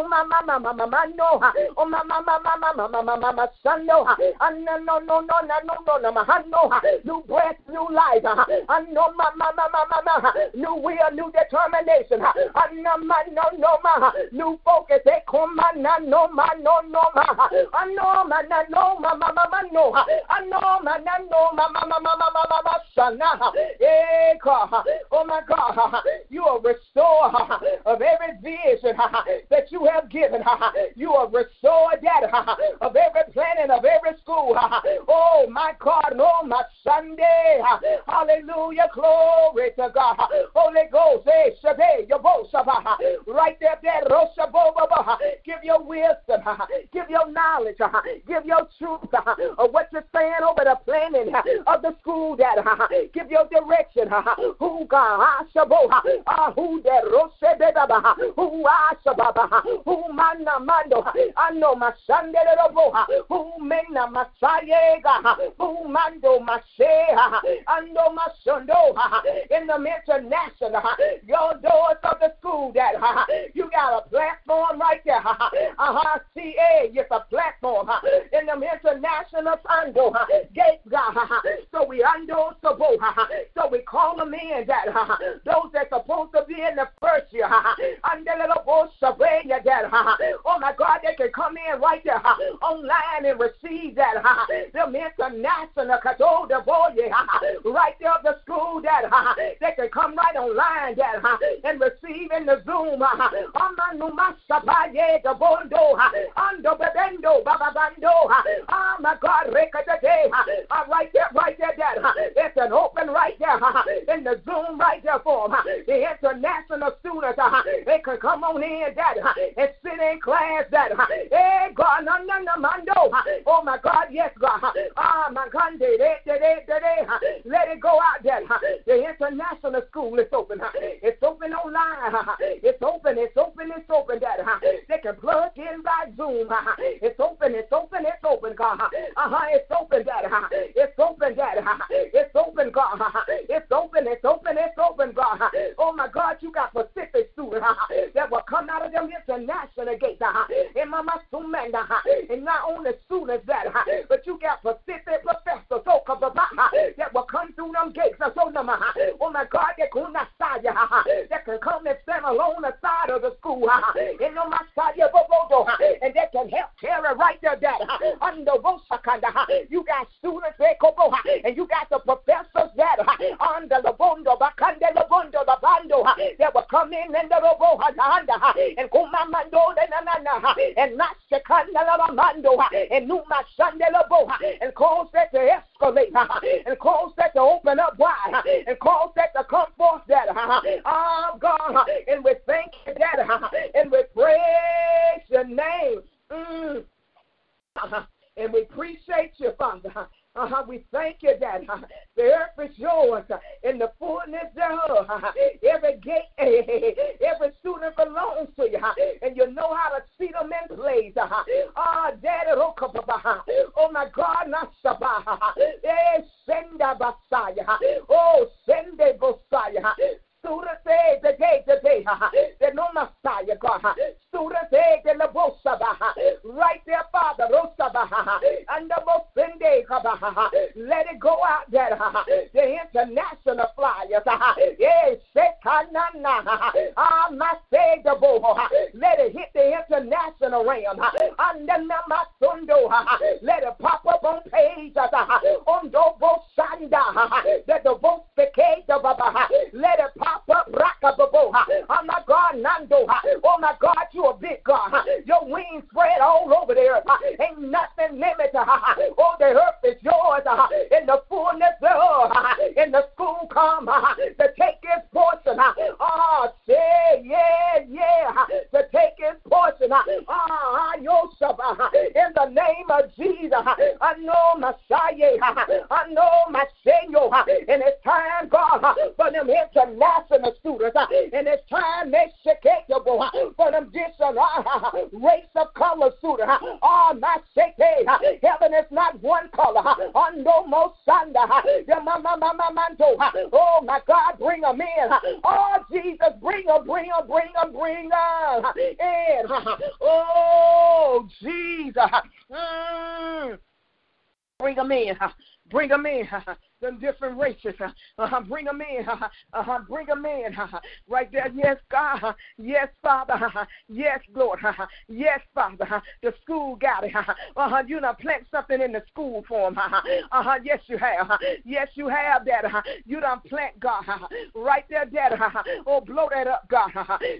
no, no, no, no, no, no, no, no, no, no, no, no, no, no, no, no, no, no, no, mama, mama, mama, no, oh my mama, mama, mama, mama, mama, son, no, no, no, no, no, no, no, no, no, no, no, new breath, new life, know my mama, mama, mama, new will, new determination, I know my, no, no, my, new focus, they come, my, no, no, my, no, no, my, I know my, no, no, my, mama, mama, no, I know my, no, no, my, mama, mama, mama, mama, son, eh, God, oh my God, you are restorer of every vision that you have given. You are restorer, Dad, of every planning of every school. Oh, my God, oh, my Sunday. Hallelujah, glory to God. Holy Ghost, your eh, right there, there, give your wisdom, give your knowledge, give your truth of what you're saying over the planning of the school, Dad. Give your direction. Who God, who that who asababa, who manna mando, ano masandere robo, who menna masayega, who mando masheha, ando masondo, in the international, your doors of the school that you got a platform right there, uh-huh, CA, it's a platform in the international ando, gate, so we ando sabo, so we call them in that those that supposed to be in the first year, Oh my God, they can come in right there online and receive that. Them international right there the school that they can come right online that and receive in the Zoom. Oh my God, right there, right there, that it's an open right there in the Zoom right there for them. the international students. They can come on in, Daddy, and sit in class, Daddy. Hey, God, no, no, no, mando. Oh, my God, yes, God. Ah, my God, let it go out, Daddy. The international school is open. It's open online. It's open, it's open, it's open, Daddy. They can plug in by Zoom. It's open, it's open, it's open, God. Uh-huh, it's open, Daddy. It's open, Daddy. It's open, God. It's open, it's open, it's open, God. Oh, my God, you got Pacific students that will come out of them international gates. And mama sumenda. And not only students that, but you got Pacific professors that will come through them gates. So them, oh my God, they can that can come and stand along the side of the school. And on my side, and they can help carry right there that under you got students that, and you got the professors that under the bondo, bakande that will come in and the robo and kumamando and masekanda la mando. And numa sandela boha and cause that to escalate. And cause that to open up wide. And cause that to come forth that oh God. And we thank you that and we praise your name. Mm. and we appreciate you Father uh-huh. We thank you that uh, the earth is yours uh, and the fullness thereof. Uh, every gate, every student belongs to you, and you know how to see them in place. Uh, ah, Daddy, oh my God, Nasaba, eh, Senda Basaya, oh, Sende Bosaya, Students say the day, the day, the no Messiah, God. Students say the Labosa, right there, Father, Rosaba, and the Mosende, let it go out there, the international flyers, yes, Sekanana, ah, Masedabo, let it hit the international realm, and then Masundo, let it pop up on pages, on Dobo Sanda, that the vote let it pop Oh my God, Nando, Oh my God, you a big God. Your wings spread all over the earth. Ain't nothing limited. Oh, the earth is yours. In the fullness thereof. In the school come to take his portion. Ah, say, yeah, yeah. To take his portion. Ah, Yosef. In the name of Jesus. I know Messiah. I know my Savior. And it's time, God, for them international. Uh, they shake uh, for them different uh, race of color suitors. Oh, my shake. Heaven is not one color. On no more Sunday. Oh, my God, bring them in. Oh, Jesus, bring them, bring them, bring them, bring them in. Oh, Jesus. Mm. Bring them in. Bring them in. Them different races. Uh, bring them in. Uh, bring them in. right there. Yes, God. Yes, Father. yes, Lord. yes, Father. The school got it. Uh, you done plant something in the school for them. Uh, yes, you have. Yes, you have, Daddy. You done plant, God. right there, Daddy. oh, blow that up, God.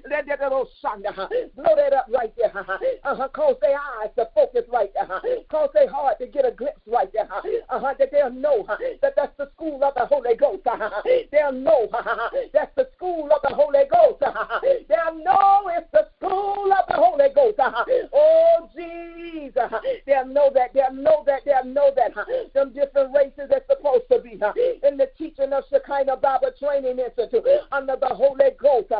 Let that little sun. Blow that up right there. Uh-huh. Cause their eyes to focus right there. Cause their heart to get a glimpse right there. Uh-huh. That they'll know that that's the school of the Holy Ghost. They'll know that's the school of the Holy Ghost. They'll know it's the school of the Holy Ghost. Oh, Jesus. They'll know that. They'll know that. They'll know that. Some different races are supposed to be in the teaching of Shekinah Bible Training Institute under the Holy Ghost.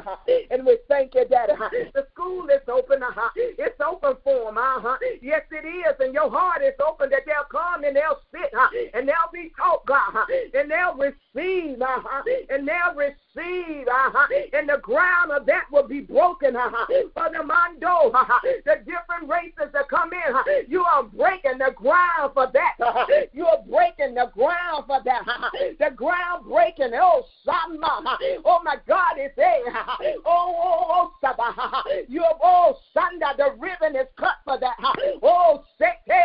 And we thank you, Daddy. The school is open. It's open for them. Uh, yes, it is. And your heart is open that they'll come and they'll sit and they'll be taught, God and they'll receive, uh-huh, and they'll receive, uh-huh, and the ground of that will be broken, uh-huh, for the mando, uh-huh, the different races that come in, uh-huh, you are breaking the ground for that, uh-huh, you are breaking the ground for that, uh-huh, the ground breaking, oh, Sama, uh-huh, oh my God, it's a, uh-huh, oh, oh, oh, Saba, uh-huh, you have, oh, Sanda, the ribbon is cut for that, uh-huh, oh, Seke,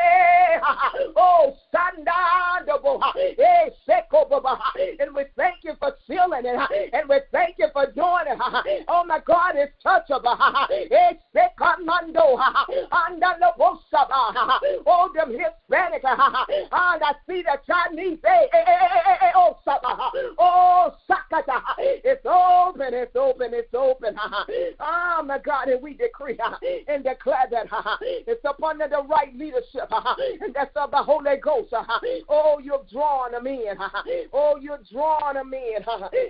sealing it. Uh, and we thank you for doing it. Oh my God, it's touchable. It's Sekamando. Oh, them Hispanic. And I see the Chinese. Oh, oh, it's open, it's open, it's open. Oh my God, and we decree uh, and declare that uh, it's up under the right leadership, and that's of the Holy Ghost. Oh, you've drawn them in. Oh, them in,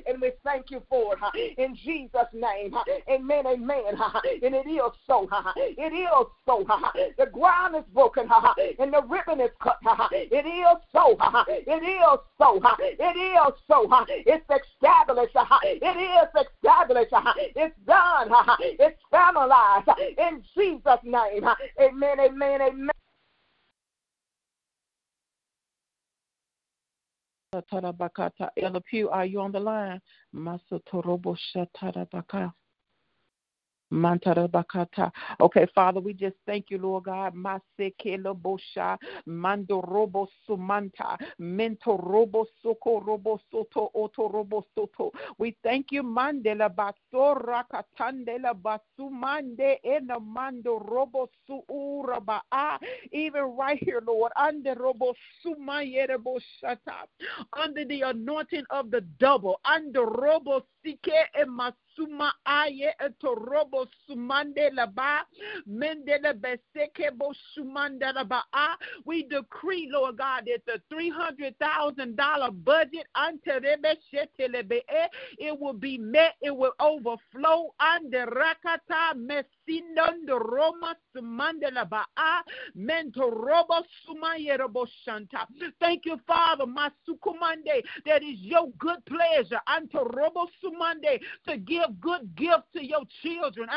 and we thank you for it. In Jesus' name, amen, amen. And it is so. It is so. The ground is broken, and the ribbon is cut. It is so. It is so. It is so. It's established. It is established. It's done. It's finalized. In Jesus' name, amen, amen, amen. Ella Pugh, are you on the line? Shatarabaka. Okay, Father, we just thank you, Lord God. Masekelo bosha, mando robo sumanta, mento robo soko robo soto oto robo soto. We thank you, mandela basora katandela basumande ena mando robo suura Even right here, Lord, under robo sumayere boshata, under the anointing of the double, under robo sike emas suma aye sumande laba sumanda laba we decree lord god that the three hundred thousand dollar budget until it will be met it will overflow under rakata mesindo roma sumande laba mento robo shanta. Thank you father masukumande that is your good pleasure anto robo sumande to give give good gifts to your children.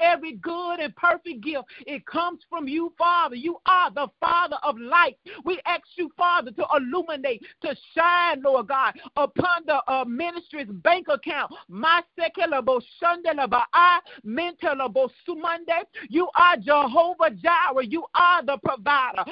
Every good and perfect gift, it comes from you, Father. You are the Father of light. We ask you, Father, to illuminate, to shine, Lord God, upon the uh, ministry's bank account. You are Jehovah Jireh. You are the provider.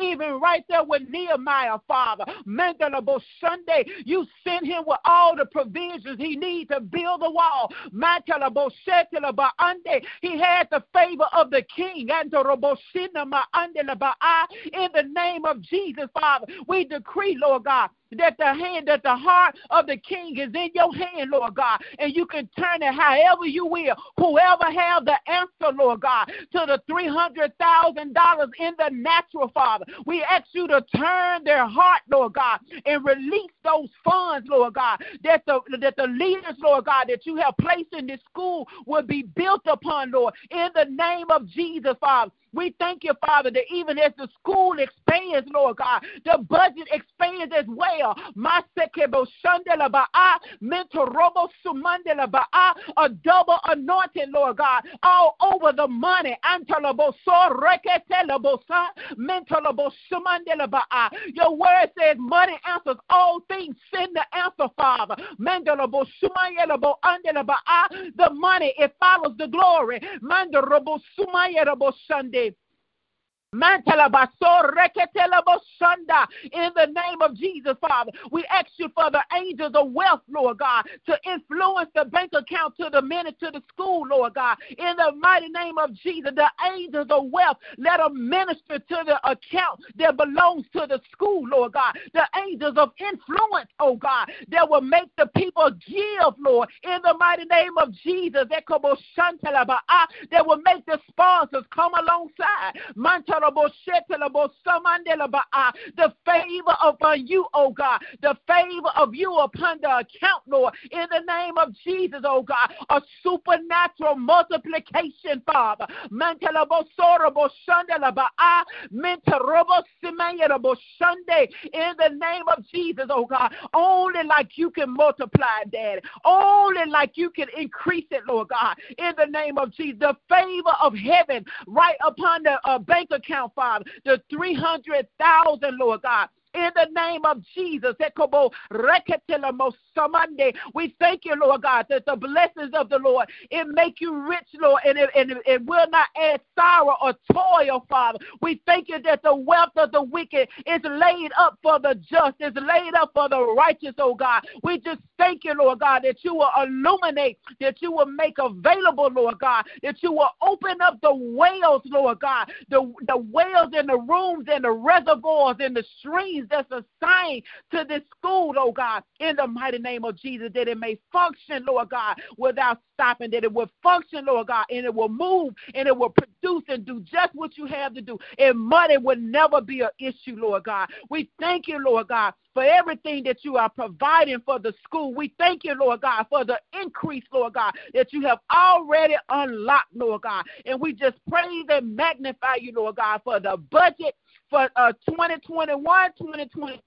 Even right there with Nehemiah, Father. Mandalabo Sunday, you sent him with all the provisions he needs to build the wall. He had the favor of the king. And the roboshinama ande la ba. In the name of Jesus, Father, we decree, Lord God, that the hand, that the heart of the king is in your hand, Lord God, and you can turn it however you will. Whoever have the answer, Lord God, to the three hundred thousand dollars in the natural, Father, we ask you to turn their heart, Lord God, and release those funds, Lord God, that the that the leaders, Lord God, that you have placed in this school will be built upon, Lord, in the name of Jesus, Father. We thank you, Father, that even as the school expands, Lord God, the budget expands as well. A double anointing, Lord God, all over the money. Your word says money answers all things. Send the answer, Father. The money, it follows the glory. Sunday. In the name of Jesus, Father, we ask you for the angels of wealth, Lord God, to influence the bank account to the minute to the school, Lord God. In the mighty name of Jesus, the angels of wealth, let them minister to the account that belongs to the school, Lord God. The angels of influence, oh God, that will make the people give, Lord, in the mighty name of Jesus. That will make the sponsors come alongside the favor upon you, oh God, the favor of you upon the account, Lord, in the name of Jesus, oh God, a supernatural multiplication, Father. In the name of Jesus, oh God, only like you can multiply, Daddy, only like you can increase it, Lord God, in the name of Jesus, the favor of heaven right upon the uh, bank account, Father, the 300,000, Lord God in the name of Jesus. We thank you, Lord God, that the blessings of the Lord, it make you rich, Lord, and it, and it will not add sorrow or toil, Father. We thank you that the wealth of the wicked is laid up for the just, is laid up for the righteous, oh God. We just thank you, Lord God, that you will illuminate, that you will make available, Lord God, that you will open up the wells, Lord God, the, the wells in the rooms and the reservoirs and the streams that's assigned to this school, oh God, in the mighty name of Jesus, that it may function, Lord God, without stopping, that it will function, Lord God, and it will move and it will produce and do just what you have to do. And money will never be an issue, Lord God. We thank you, Lord God, for everything that you are providing for the school. We thank you, Lord God, for the increase, Lord God, that you have already unlocked, Lord God. And we just praise and magnify you, Lord God, for the budget for uh, 2021, 2022,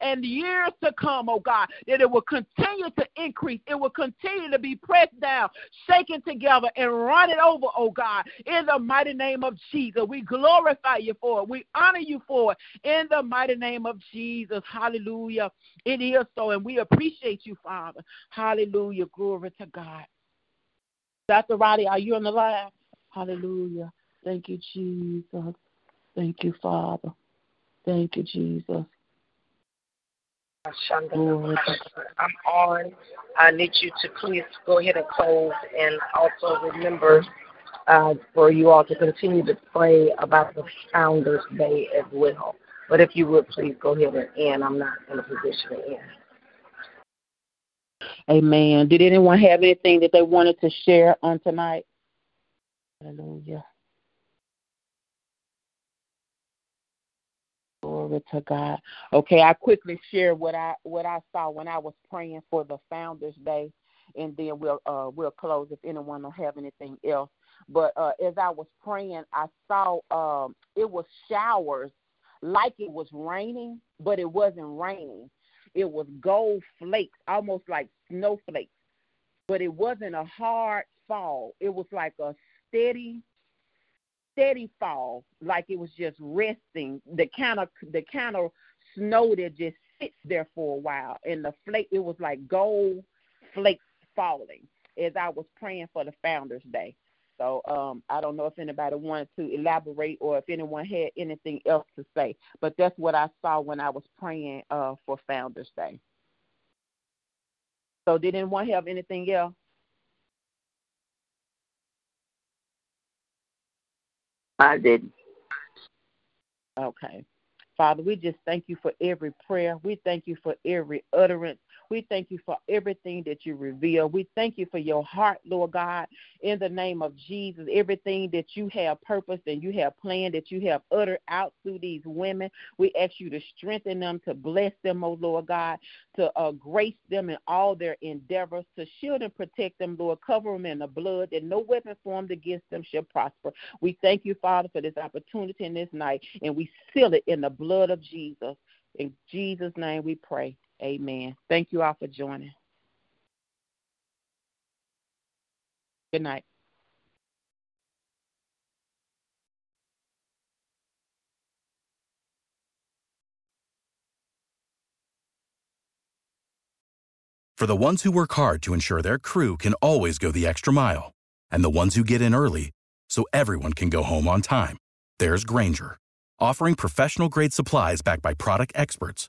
and years to come, oh God, that it will continue to increase. It will continue to be pressed down, shaken together, and run it over, oh God, in the mighty name of Jesus. We glorify you for it. We honor you for it in the mighty name of Jesus. Hallelujah. It is so, and we appreciate you, Father. Hallelujah. Glory to God. Dr. Roddy, are you on the line? Hallelujah. Thank you, Jesus. Thank you, Father. Thank you, Jesus. I'm on. I need you to please go ahead and close and also remember uh, for you all to continue to pray about the Founders Day as well. But if you would please go ahead and end. I'm not in a position to end. Amen. Did anyone have anything that they wanted to share on tonight? Hallelujah. Glory to God. Okay, I quickly share what I what I saw when I was praying for the Founders Day, and then we'll uh, we'll close if anyone don't have anything else. But uh, as I was praying, I saw um, it was showers like it was raining, but it wasn't raining. It was gold flakes, almost like snowflakes, but it wasn't a hard fall. It was like a steady steady fall, like it was just resting. The kind of the kind of snow that just sits there for a while, and the flake it was like gold flakes falling as I was praying for the Founders Day. So um, I don't know if anybody wanted to elaborate or if anyone had anything else to say, but that's what I saw when I was praying uh, for Founders Day. So did anyone have anything else? I did. Okay. Father, we just thank you for every prayer. We thank you for every utterance. We thank you for everything that you reveal. We thank you for your heart, Lord God, in the name of Jesus. Everything that you have purposed and you have planned, that you have uttered out through these women. We ask you to strengthen them, to bless them, oh Lord God, to uh, grace them in all their endeavors, to shield and protect them, Lord. Cover them in the blood, that no weapon formed against them shall prosper. We thank you, Father, for this opportunity in this night, and we seal it in the blood of Jesus. In Jesus' name we pray. Amen. Thank you all for joining. Good night. For the ones who work hard to ensure their crew can always go the extra mile, and the ones who get in early so everyone can go home on time, there's Grainger, offering professional grade supplies backed by product experts